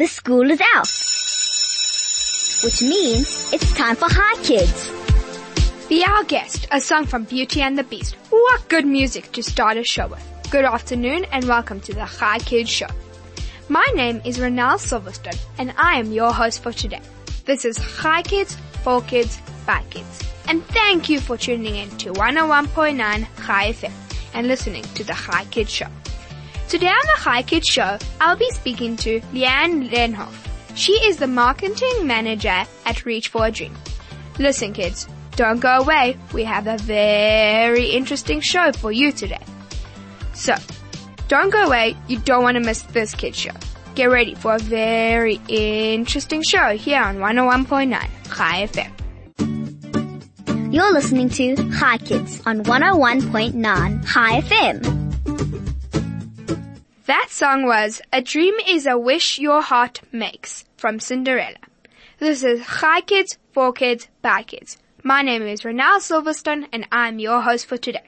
the school is out. Which means it's time for Hi Kids. Be Our Guest, a song from Beauty and the Beast. What good music to start a show with. Good afternoon and welcome to the Hi Kids Show. My name is Renelle Silverstone and I am your host for today. This is Hi Kids, for Kids, by Kids. And thank you for tuning in to 101.9 Hi FM and listening to the Hi Kids Show. Today on the Hi Kids Show, I'll be speaking to Leanne Lenhoff. She is the marketing manager at Reach for a Dream. Listen kids, don't go away. We have a very interesting show for you today. So, don't go away. You don't want to miss this kids show. Get ready for a very interesting show here on 101.9 Hi FM. You're listening to Hi Kids on 101.9 Hi FM. That song was A Dream is a Wish Your Heart Makes from Cinderella. This is Hi Kids, for Kids, by Kids. My name is Renelle Silverstone and I'm your host for today.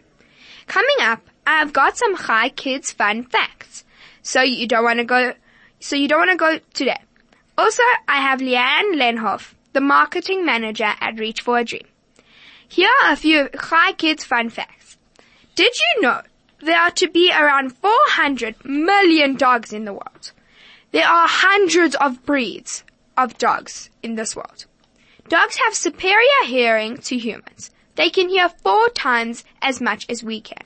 Coming up, I've got some Hi Kids fun facts. So you don't want to go, so you don't want to go today. Also, I have Leanne Lenhoff, the marketing manager at Reach for a Dream. Here are a few Hi Kids fun facts. Did you know there are to be around 400 million dogs in the world? There are hundreds of breeds of dogs in this world. Dogs have superior hearing to humans. They can hear four times as much as we can.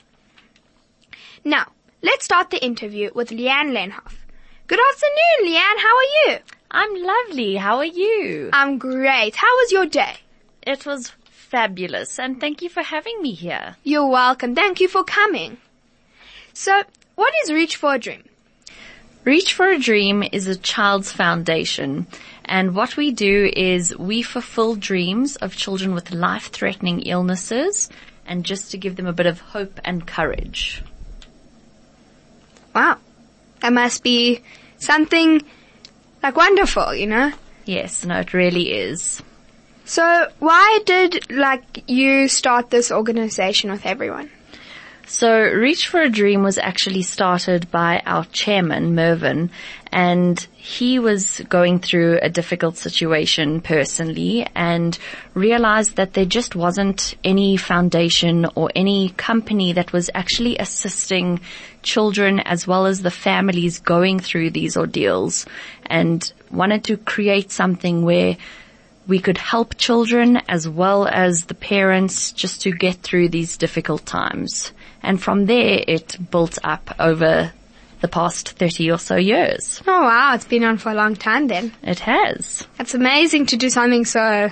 Now, let's start the interview with Leanne Lenhoff. Good afternoon, Leanne. How are you? I'm lovely. How are you? I'm great. How was your day? It was fabulous and thank you for having me here. You're welcome. Thank you for coming. So, what is Reach for a Dream? Reach for a Dream is a child's foundation and what we do is we fulfill dreams of children with life-threatening illnesses and just to give them a bit of hope and courage. Wow. That must be something like wonderful, you know? Yes, no, it really is. So why did like you start this organization with everyone? So Reach for a Dream was actually started by our chairman, Mervyn, and he was going through a difficult situation personally and realized that there just wasn't any foundation or any company that was actually assisting children as well as the families going through these ordeals and wanted to create something where we could help children as well as the parents just to get through these difficult times. And from there it built up over the past 30 or so years. Oh wow, it's been on for a long time then. It has. It's amazing to do something so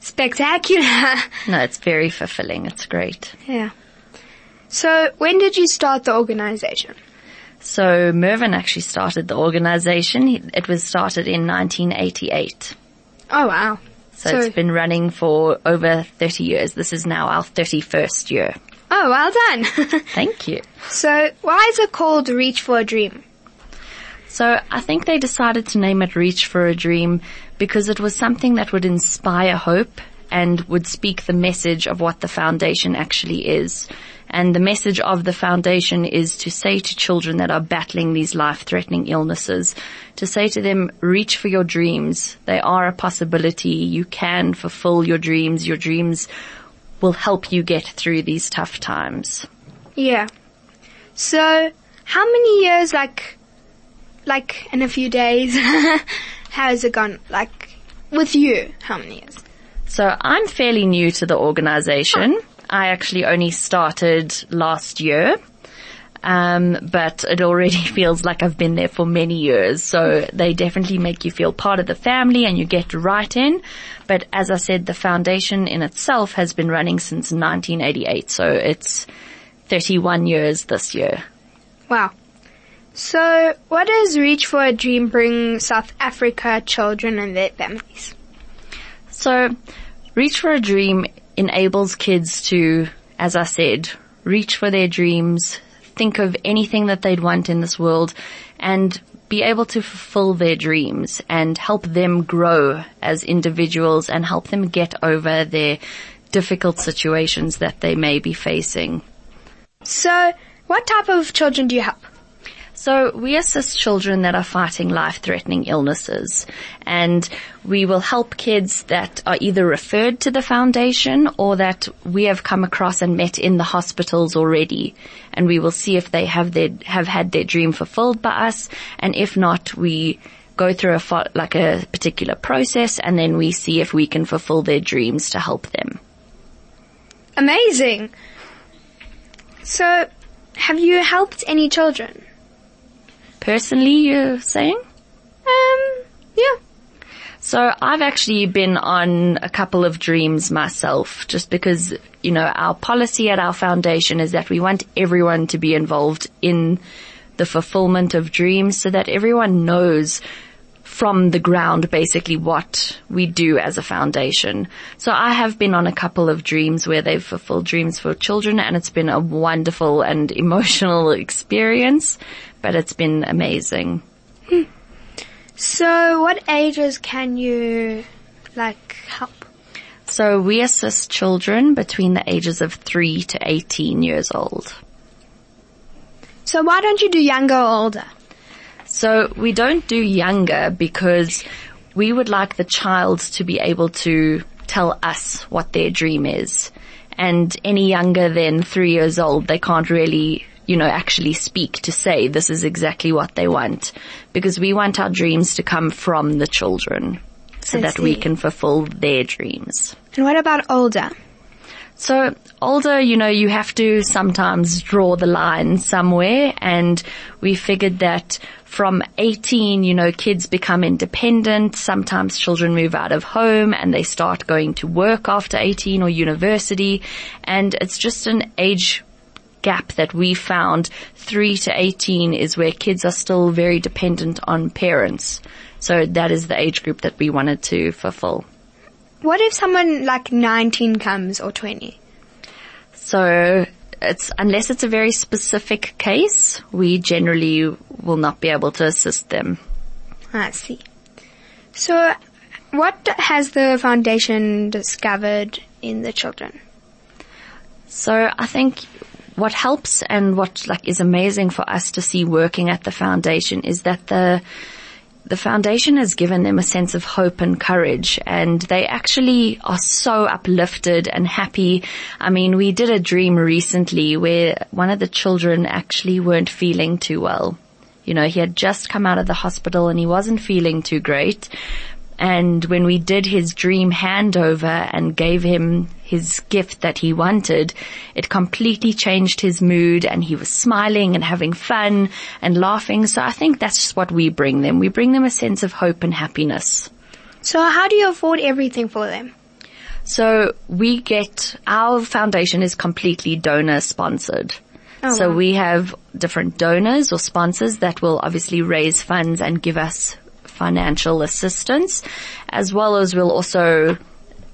spectacular. No, it's very fulfilling. It's great. yeah. So when did you start the organization? So Mervyn actually started the organization. It was started in 1988. Oh wow. So, it's been running for over 30 years. This is now our 31st year. Oh, well done. Thank you. so why is it called Reach for a Dream? So I think they decided to name it Reach for a Dream because it was something that would inspire hope and would speak the message of what the foundation actually is. And the message of the foundation is to say to children that are battling these life-threatening illnesses, to say to them, reach for your dreams. They are a possibility. You can fulfill your dreams. Your dreams will help you get through these tough times. Yeah. So how many years, like, like in a few days, how has it gone? Like, with you, how many years? So I'm fairly new to the organization. I actually only started last year. Um, but it already feels like I've been there for many years. So they definitely make you feel part of the family and you get right in. But as I said, the foundation in itself has been running since 1988. So it's 31 years this year. Wow. So what does Reach for a Dream bring South Africa children and their families? So Reach for a Dream enables kids to, as I said, reach for their dreams, think of anything that they'd want in this world and be able to fulfill their dreams and help them grow as individuals and help them get over their difficult situations that they may be facing. So what type of children do you help? So we assist children that are fighting life-threatening illnesses and we will help kids that are either referred to the foundation or that we have come across and met in the hospitals already. And we will see if they have their, have had their dream fulfilled by us. And if not, we go through a, like a particular process and then we see if we can fulfill their dreams to help them. Amazing. So, have you helped any children? Personally, you're saying? Um, yeah. So I've actually been on a couple of dreams myself just because, you know, our policy at our foundation is that we want everyone to be involved in the fulfillment of dreams so that everyone knows from the ground basically what we do as a foundation. So I have been on a couple of dreams where they've fulfilled dreams for children and it's been a wonderful and emotional experience but it's been amazing. So what ages can you like help? So we assist children between the ages of 3 to 18 years old. So why don't you do younger or older? So we don't do younger because we would like the child to be able to tell us what their dream is. And any younger than three years old, they can't really you know, actually speak to say this is exactly what they want because we want our dreams to come from the children so I that see. we can fulfill their dreams. And what about older? So older, you know, you have to sometimes draw the line somewhere and we figured that from 18, you know, kids become independent. Sometimes children move out of home and they start going to work after 18 or university and it's just an age gap that we found, 3 to 18 is where kids are still very dependent on parents. So that is the age group that we wanted to fulfill. What if someone like 19 comes or 20? So it's, unless it's a very specific case, we generally will not be able to assist them. I see. So what has the foundation discovered in the children? So I think what helps and what like is amazing for us to see working at the foundation is that the the foundation has given them a sense of hope and courage and they actually are so uplifted and happy. I mean, we did a dream recently where one of the children actually weren't feeling too well. You know, he had just come out of the hospital and he wasn't feeling too great. And when we did his dream handover and gave him his gift that he wanted, it completely changed his mood and he was smiling and having fun and laughing. So I think that's just what we bring them. We bring them a sense of hope and happiness. So how do you afford everything for them? So we get, our foundation is completely donor sponsored. Oh, so wow. we have different donors or sponsors that will obviously raise funds and give us financial assistance, as well as we'll also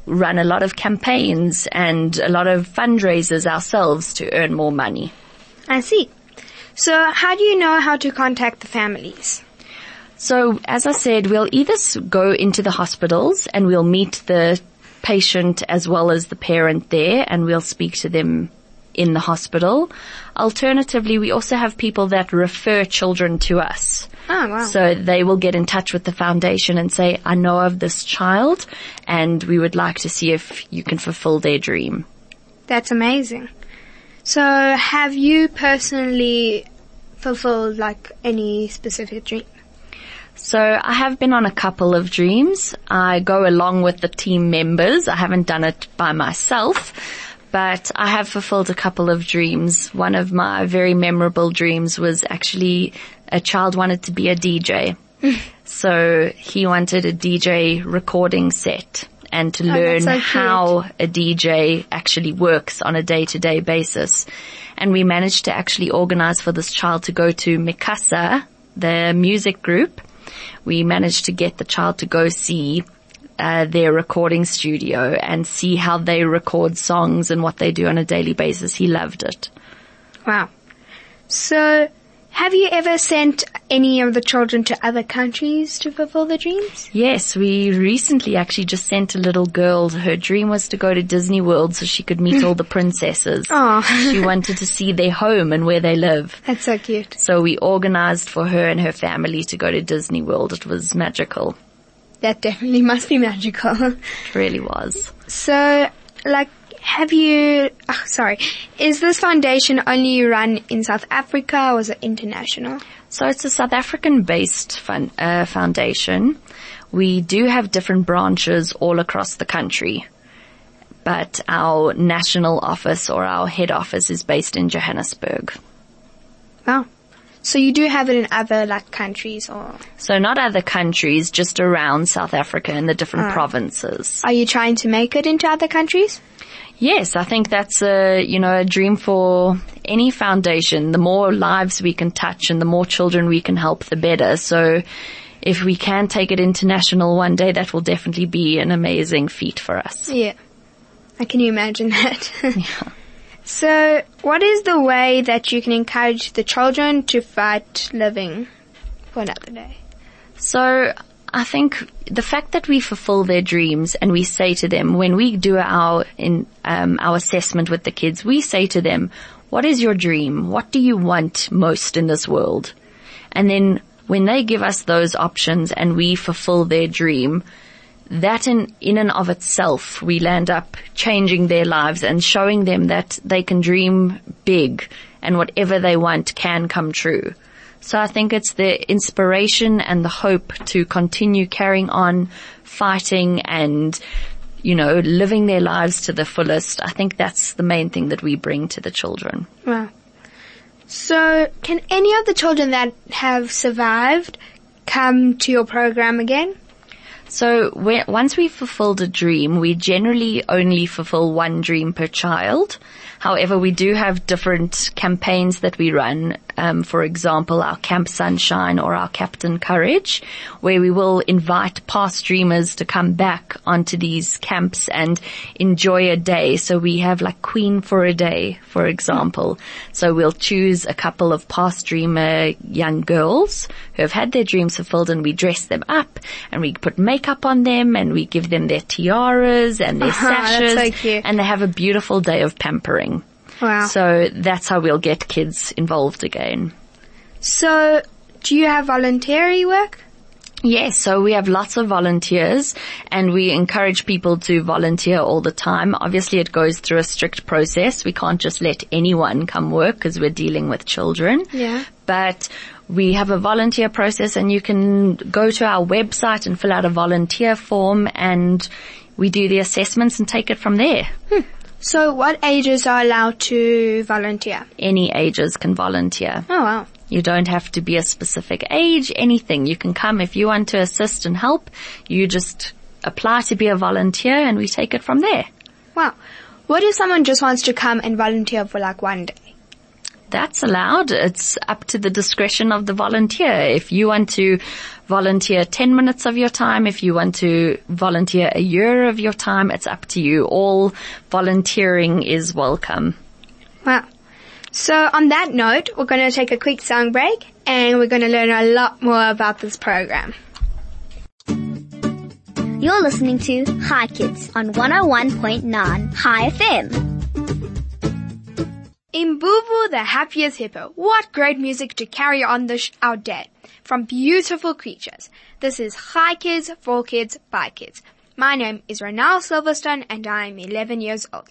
run a lot of campaigns and a lot of fundraisers ourselves to earn more money. I see. So how do you know how to contact the families? So as I said, we'll either go into the hospitals and we'll meet the patient as well as the parent there and we'll speak to them in the hospital. Alternatively, we also have people that refer children to us. Oh, wow. So they will get in touch with the foundation and say, I know of this child and we would like to see if you can fulfill their dream. That's amazing. So have you personally fulfilled like any specific dream? So I have been on a couple of dreams. I go along with the team members. I haven't done it by myself but I have fulfilled a couple of dreams. One of my very memorable dreams was actually a child wanted to be a DJ. so he wanted a DJ recording set and to oh, learn so how a DJ actually works on a day to day basis. And we managed to actually organize for this child to go to Mi Casa, the music group. We managed to get the child to go see uh, their recording studio and see how they record songs and what they do on a daily basis. He loved it. Wow. So Have you ever sent any of the children to other countries to fulfill their dreams? Yes, we recently actually just sent a little girl. Her dream was to go to Disney World so she could meet all the princesses. Aw. She wanted to see their home and where they live. That's so cute. So we organized for her and her family to go to Disney World. It was magical. That definitely must be magical. It really was. so, like, have you, oh, sorry, is this foundation only run in South Africa or is it international? So it's a South African based fun, uh, foundation. We do have different branches all across the country, but our national office or our head office is based in Johannesburg. Wow. So you do have it in other, like, countries or So not other countries, just around South Africa and the different ah. provinces. are you trying to make it into other countries? Yes, I think that's a, you know, a dream for any foundation. The more lives we can touch and the more children we can help, the better. So if we can take it international one day, that will definitely be an amazing feat for us. Yeah. I can you imagine that? So, what is the way that you can encourage the children to fight living for another day? So I think the fact that we fulfill their dreams and we say to them when we do our in um, our assessment with the kids, we say to them, "What is your dream? What do you want most in this world?" And then when they give us those options and we fulfill their dream, that in, in and of itself, we'll end up changing their lives and showing them that they can dream big and whatever they want can come true. So I think it's the inspiration and the hope to continue carrying on fighting and, you know, living their lives to the fullest. I think that's the main thing that we bring to the children. Wow. So, can any of the children that have survived come to your program again? So once we've fulfilled a dream, we generally only fulfill one dream per child. However, we do have different campaigns that we run. Um, for example, our Camp Sunshine or our Captain Courage, where we will invite past dreamers to come back onto these camps and enjoy a day. So we have like Queen for a Day, for example. So we'll choose a couple of past dreamer young girls who have had their dreams fulfilled and we dress them up and we put makeup on them and we give them their tiaras and their Uh-huh, that's sashes so cute. and they have a beautiful day of pampering. Wow. So that's how we'll get kids involved again. So, do you have voluntary work? Yes, so we have lots of volunteers and we encourage people to volunteer all the time. Obviously it goes through a strict process. We can't just let anyone come work because we're dealing with children. Yeah. But we have a volunteer process and you can go to our website and fill out a volunteer form and we do the assessments and take it from there. Hmm. So, what ages are allowed to volunteer? Any ages can volunteer. Oh wow. You don't have to be a specific age, anything. You can come if you want to assist and help. You just apply to be a volunteer and we take it from there. Wow. What if someone just wants to come and volunteer for like one day? That's allowed. It's up to the discretion of the volunteer. If you want to volunteer 10 minutes of your time, if you want to volunteer a year of your time, it's up to you. All volunteering is welcome. Wow. So on that note, we're going to take a quick song break and we're going to learn a lot more about this program. You're listening to Hi Kids on 101.9 Hi FM. Imbubu the happiest hippo. What great music to carry on sh- our day. From beautiful creatures. This is Hi Kids, for Kids, by Kids. My name is Ronald Silverstone and I am 11 years old.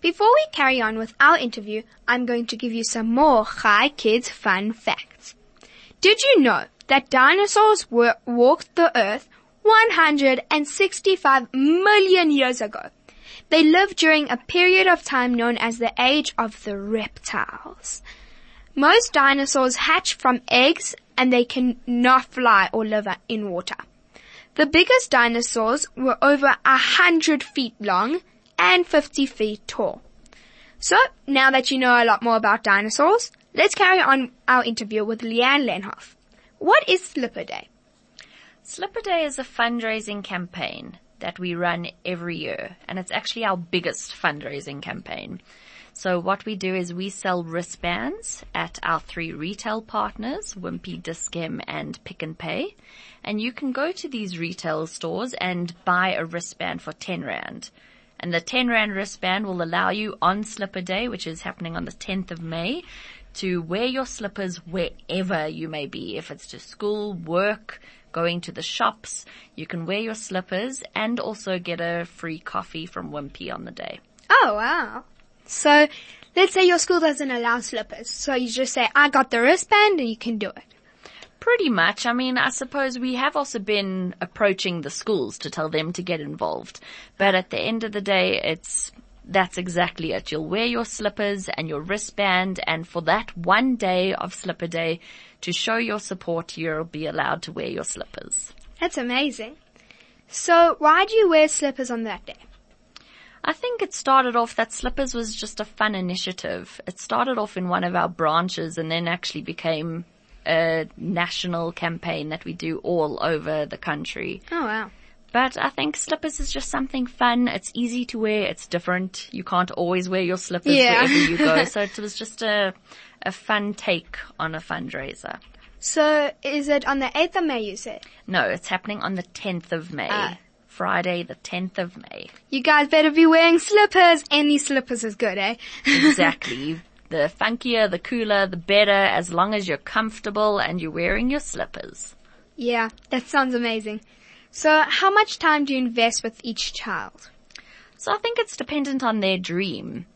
Before we carry on with our interview, I'm going to give you some more Hi Kids fun facts. Did you know that dinosaurs were, walked the earth 165 million years ago? They lived during a period of time known as the age of the reptiles. Most dinosaurs hatch from eggs and they cannot fly or live in water. The biggest dinosaurs were over a hundred feet long and 50 feet tall. So, now that you know a lot more about dinosaurs, let's carry on our interview with Leanne Lenhoff. What is Slipper Day? Slipper Day is a fundraising campaign that we run every year and it's actually our biggest fundraising campaign. So what we do is we sell wristbands at our three retail partners, Wimpy, Dis-Chem and Pick and Pay. And you can go to these retail stores and buy a wristband for 10 Rand. And the 10 Rand wristband will allow you on Slipper Day, which is happening on the 10th of May, to wear your slippers wherever you may be. If it's to school, work, going to the shops, you can wear your slippers and also get a free coffee from Wimpy on the day. Oh wow. So let's say your school doesn't allow slippers. So you just say, I got the wristband and you can do it. Pretty much. I mean, I suppose we have also been approaching the schools to tell them to get involved. But at the end of the day, it's, that's exactly it. You'll wear your slippers and your wristband and for that one day of slipper day to show your support, you'll be allowed to wear your slippers. That's amazing. So why do you wear slippers on that day? I think it started off that slippers was just a fun initiative. It started off in one of our branches and then actually became a national campaign that we do all over the country. Oh wow. But I think slippers is just something fun. It's easy to wear. It's different. You can't always wear your slippers Yeah. wherever you go. so it was just a, a fun take on a fundraiser. So is it on the 8th of May you said? No, it's happening on the 10th of May. Ah. Friday, the 10th of May. You guys better be wearing slippers. Any slippers is good, eh? Exactly. the funkier, the cooler, the better, as long as you're comfortable and you're wearing your slippers. yeah, that sounds amazing. So how much time do you invest with each child? So I think it's dependent on their dream.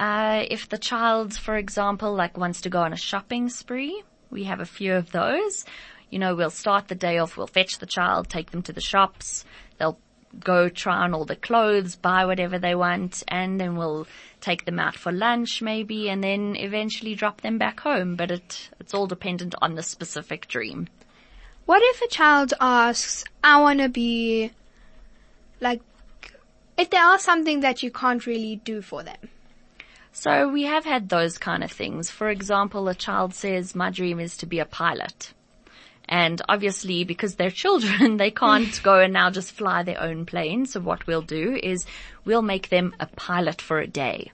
Uh, if the child, for example, like wants to go on a shopping spree, we have a few of those. You know, we'll start the day off, we'll fetch the child, take them to the shops, they'll go try on all the clothes, buy whatever they want, and then we'll take them out for lunch maybe, and then eventually drop them back home. But it, it's all dependent on the specific dream. What if a child asks, I want to be, like, if there are something that you can't really do for them? So we have had those kind of things. For example, a child says, my dream is to be a pilot. And obviously because they're children, they can't go and now just fly their own plane. So what we'll do is we'll make them a pilot for a day.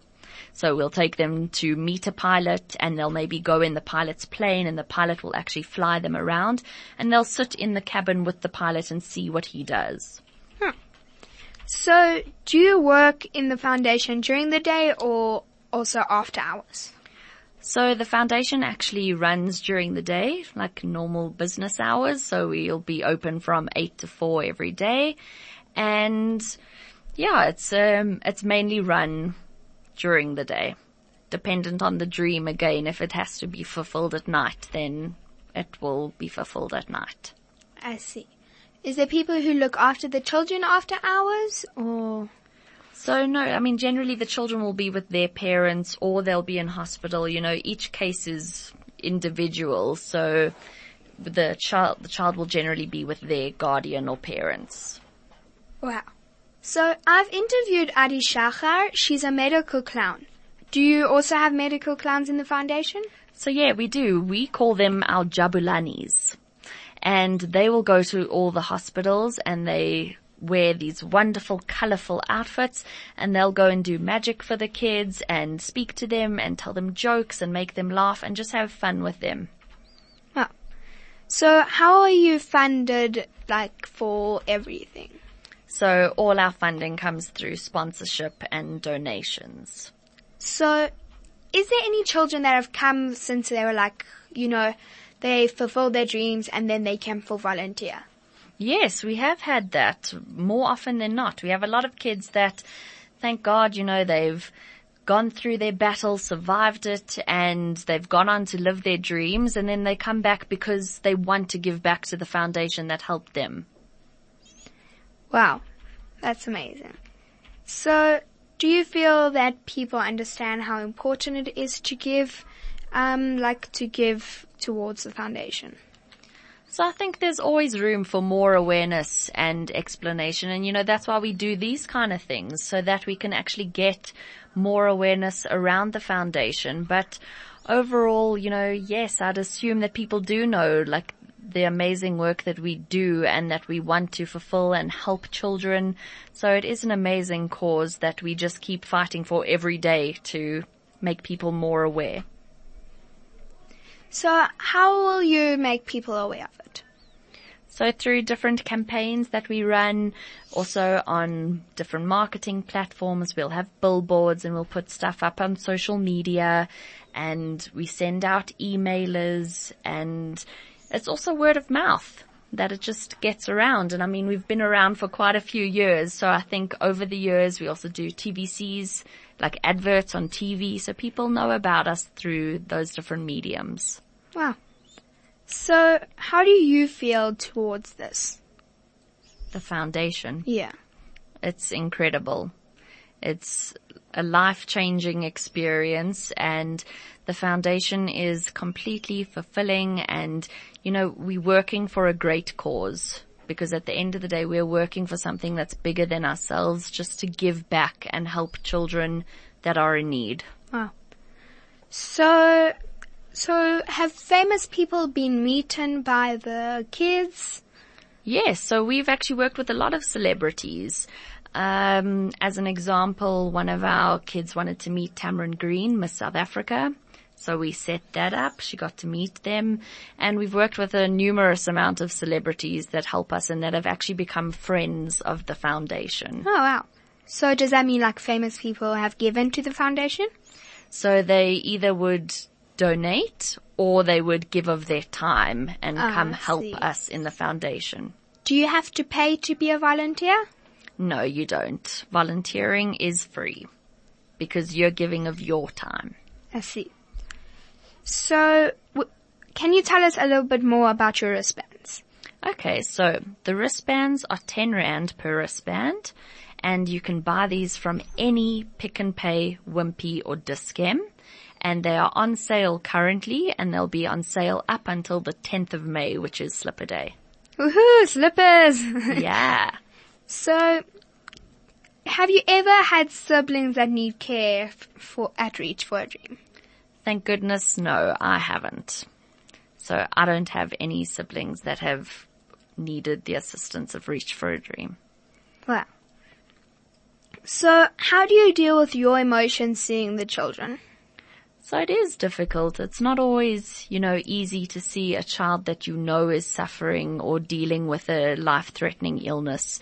So we'll take them to meet a pilot and they'll maybe go in the pilot's plane and the pilot will actually fly them around and they'll sit in the cabin with the pilot and see what he does. So do you work in the foundation during the day or also after hours? So the foundation actually runs during the day, like normal business hours. So we'll be open from eight to four every day. And yeah, it's, um, it's mainly run during the day. Dependent on the dream again. If it has to be fulfilled at night, then it will be fulfilled at night. I see. Is there people who look after the children after hours or? So no, I mean generally the children will be with their parents or they'll be in hospital. You know, each case is individual. So the child, the child will generally be with their guardian or parents. Wow. So I've interviewed Adi Shachar. She's a medical clown. Do you also have medical clowns in the foundation? So yeah, we do. We call them our jabulanis. And they will go to all the hospitals and they wear these wonderful colorful outfits and they'll go and do magic for the kids and speak to them and tell them jokes and make them laugh and just have fun with them. Oh. So how are you funded like for everything? So all our funding comes through sponsorship and donations. So is there any children that have come since they were like, you know, they fulfilled their dreams and then they came for volunteer? Yes, we have had that more often than not. We have a lot of kids that, thank God, you know, they've gone through their battle, survived it, and they've gone on to live their dreams, and then they come back because they want to give back to the foundation that helped them. Wow. That's amazing. So do you feel that people understand how important it is to give, um, like to give towards the foundation? So I think there's always room for more awareness and explanation. And you know, that's why we do these kind of things so that we can actually get more awareness around the foundation. But overall, you know, yes, I'd assume that people do know like the amazing work that we do and that we want to fulfill and help children. So it is an amazing cause that we just keep fighting for every day to make people more aware. So how will you make people aware of it? So through different campaigns that we run, also on different marketing platforms, we'll have billboards and we'll put stuff up on social media and we send out emailers and it's also word of mouth that it just gets around. And I mean, we've been around for quite a few years. So I think over the years we also do TVCs, like adverts on TV. So people know about us through those different mediums. Wow. So how do you feel towards this? The foundation. Yeah. It's incredible. It's a life-changing experience and the foundation is completely fulfilling and, you know, we're working for a great cause because at the end of the day we're working for something that's bigger than ourselves just to give back and help children that are in need. Wow. So, so have famous people been meeting by the kids? Yes, so we've actually worked with a lot of celebrities. Um, as an example, one of our kids wanted to meet Tamaryn Green, Miss South Africa. So we set that up. She got to meet them and we've worked with a numerous amount of celebrities that help us and that have actually become friends of the foundation. Oh wow. So does that mean like famous people have given to the foundation? So they either would donate or they would give of their time and Ah, come help us in the foundation. Do you have to pay to be a volunteer? No, you don't. Volunteering is free because you're giving of your time. I see. So, w- can you tell us a little bit more about your wristbands? Okay, so the wristbands are 10 Rand per wristband and you can buy these from any Pick and Pay, Wimpy or Dis-Chem and they are on sale currently and they'll be on sale up until the 10th of May, which is Slipper Day. Woohoo, slippers! Yeah. So, have you ever had siblings that need care f- for at Reach for a Dream? Thank goodness, no, I haven't. So I don't have any siblings that have needed the assistance of Reach for a Dream. Wow. So, how do you deal with your emotions seeing the children? So it is difficult. It's not always, you know, easy to see a child that you know is suffering or dealing with a life-threatening illness.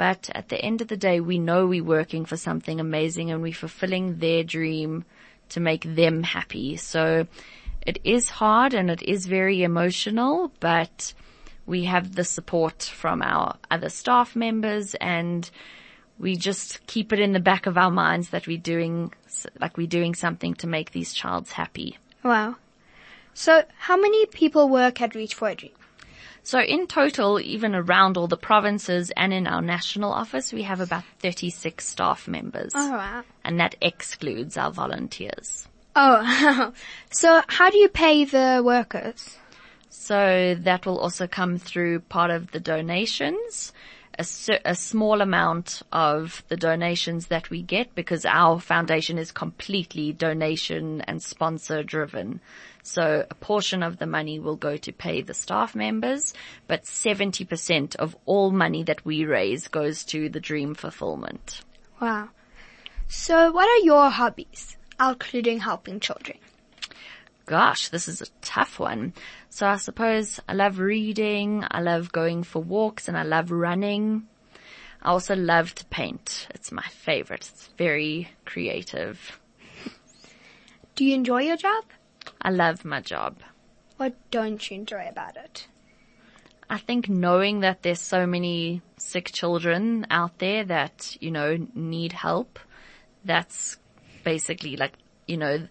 But at the end of the day, we know we're working for something amazing and we're fulfilling their dream to make them happy. So it is hard and it is very emotional, but we have the support from our other staff members and we just keep it in the back of our minds that we're doing, like we're doing something to make these childs happy. Wow. So, how many people work at Reach for a Dream? So in total, even around all the provinces and in our national office, we have about 36 staff members. Oh, wow. And that excludes our volunteers. Oh, so how do you pay the workers? So that will also come through part of the donations, a, a small amount of the donations that we get because our foundation is completely donation and sponsor driven. So a portion of the money will go to pay the staff members, but 70% of all money that we raise goes to the dream fulfillment. Wow. So, what are your hobbies, including helping children? Gosh, this is a tough one. So I suppose I love reading, I love going for walks and I love running. I also love to paint. It's my favorite. It's very creative. Do you enjoy your job? I love my job. What don't you enjoy about it? I think knowing that there's so many sick children out there that, you know, need help, that's basically like, you know,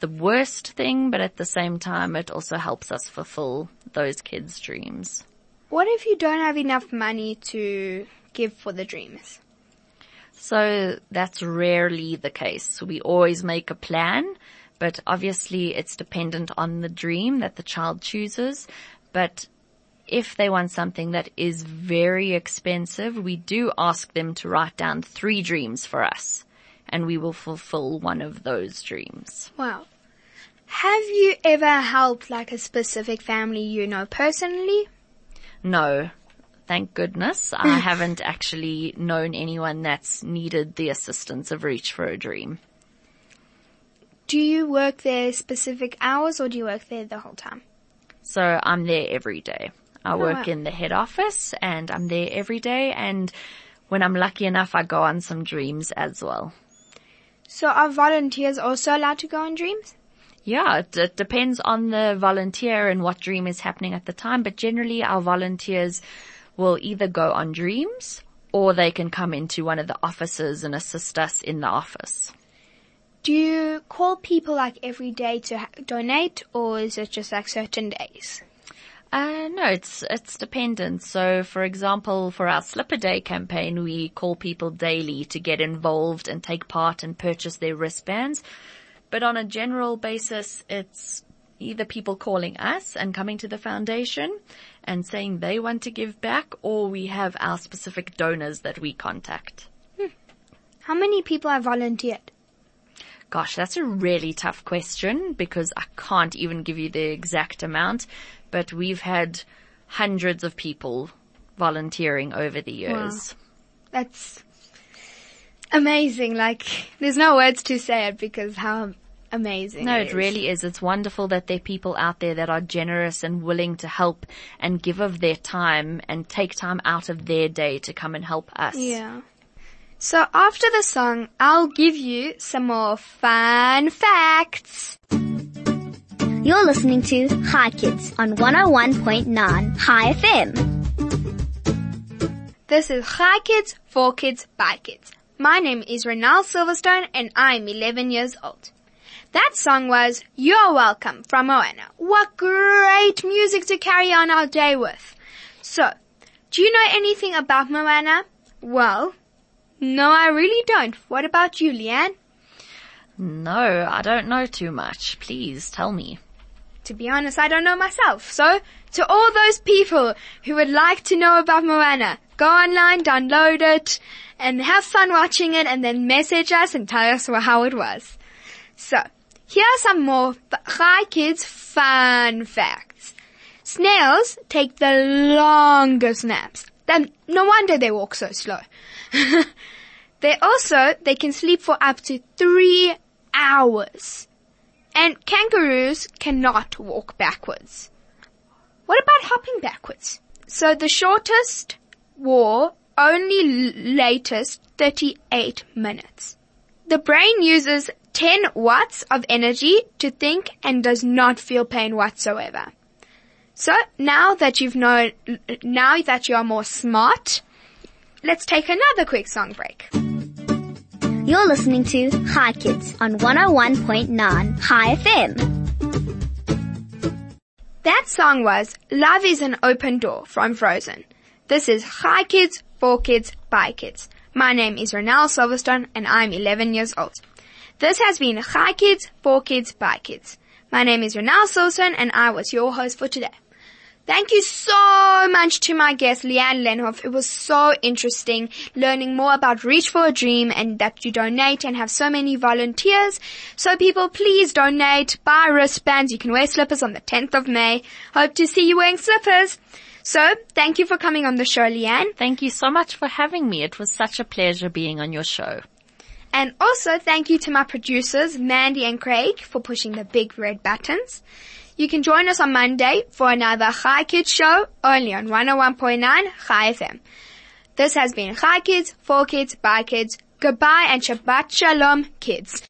the worst thing, but at the same time, it also helps us fulfill those kids' dreams. What if you don't have enough money to give for the dreams? So that's rarely the case. We always make a plan, but obviously it's dependent on the dream that the child chooses. But if they want something that is very expensive, we do ask them to write down three dreams for us and we will fulfill one of those dreams. Wow. Have you ever helped like a specific family you know personally? No, thank goodness. I haven't actually known anyone that's needed the assistance of Reach for a Dream. Do you work there specific hours or do you work there the whole time? So I'm there every day. I oh, work wow. in the head office and I'm there every day and when I'm lucky enough I go on some dreams as well. So are volunteers also allowed to go on dreams? Yeah, it, it, depends on the volunteer and what dream is happening at the time, but generally our volunteers will either go on dreams or they can come into one of the offices and assist us in the office. Do you call people like every day to ha- donate or is it just like certain days? Uh, no, it's, it's dependent. So for example, for our Slipper Day campaign, we call people daily to get involved and take part and purchase their wristbands. But on a general basis, it's either people calling us and coming to the foundation and saying they want to give back or we have our specific donors that we contact. Hmm. How many people have volunteered? Gosh, that's a really tough question because I can't even give you the exact amount, but we've had hundreds of people volunteering over the years. Wow. That's amazing. Like, there's no words to say it because how amazing. No, it, it really is. It's wonderful that there are people out there that are generous and willing to help and give of their time and take time out of their day to come and help us. Yeah. So after the song, I'll give you some more fun facts. You're listening to Hi Kids on 101.9 Hi FM. This is Hi Kids, for Kids, by Kids. My name is Renelle Silverstone and I'm 11 years old. That song was You're Welcome from Moana. What great music to carry on our day with. So, do you know anything about Moana? Well, no, I really don't. What about you, Leanne? No, I don't know too much. Please tell me. To be honest, I don't know myself. So, to all those people who would like to know about Moana, go online, download it, and have fun watching it, and then message us and tell us how it was. So, here are some more Hi Kids fun facts. Snails take the longest naps. Then, no wonder they walk so slow. they also, they can sleep for up to three hours. And kangaroos cannot walk backwards. What about hopping backwards? So the shortest war only latest 38 minutes. The brain uses 10 watts of energy to think and does not feel pain whatsoever. So now that you've known, now that you are more smart, let's take another quick song break. You're listening to Hi Kids on 101.9 Hi FM. That song was Love is an Open Door from Frozen. This is Hi Kids, for Kids, by Kids. My name is Renelle Silverstone and I'm 11 years old. This has been Hi Kids, for Kids, by Kids. My name is Renelle Silverstone and I was your host for today. Thank you so much to my guest, Leanne Lenhoff. It was so interesting learning more about Reach for a Dream and that you donate and have so many volunteers. So people, please donate, buy wristbands. You can wear slippers on the 10th of May. Hope to see you wearing slippers. So thank you for coming on the show, Leanne. Thank you so much for having me. It was such a pleasure being on your show. And also thank you to my producers, Mandy and Craig, for pushing the big red buttons. You can join us on Monday for another Hi Kids show only on 101.9 Hi FM. This has been Hi Kids, for Kids, by Kids. Goodbye and Shabbat Shalom, kids.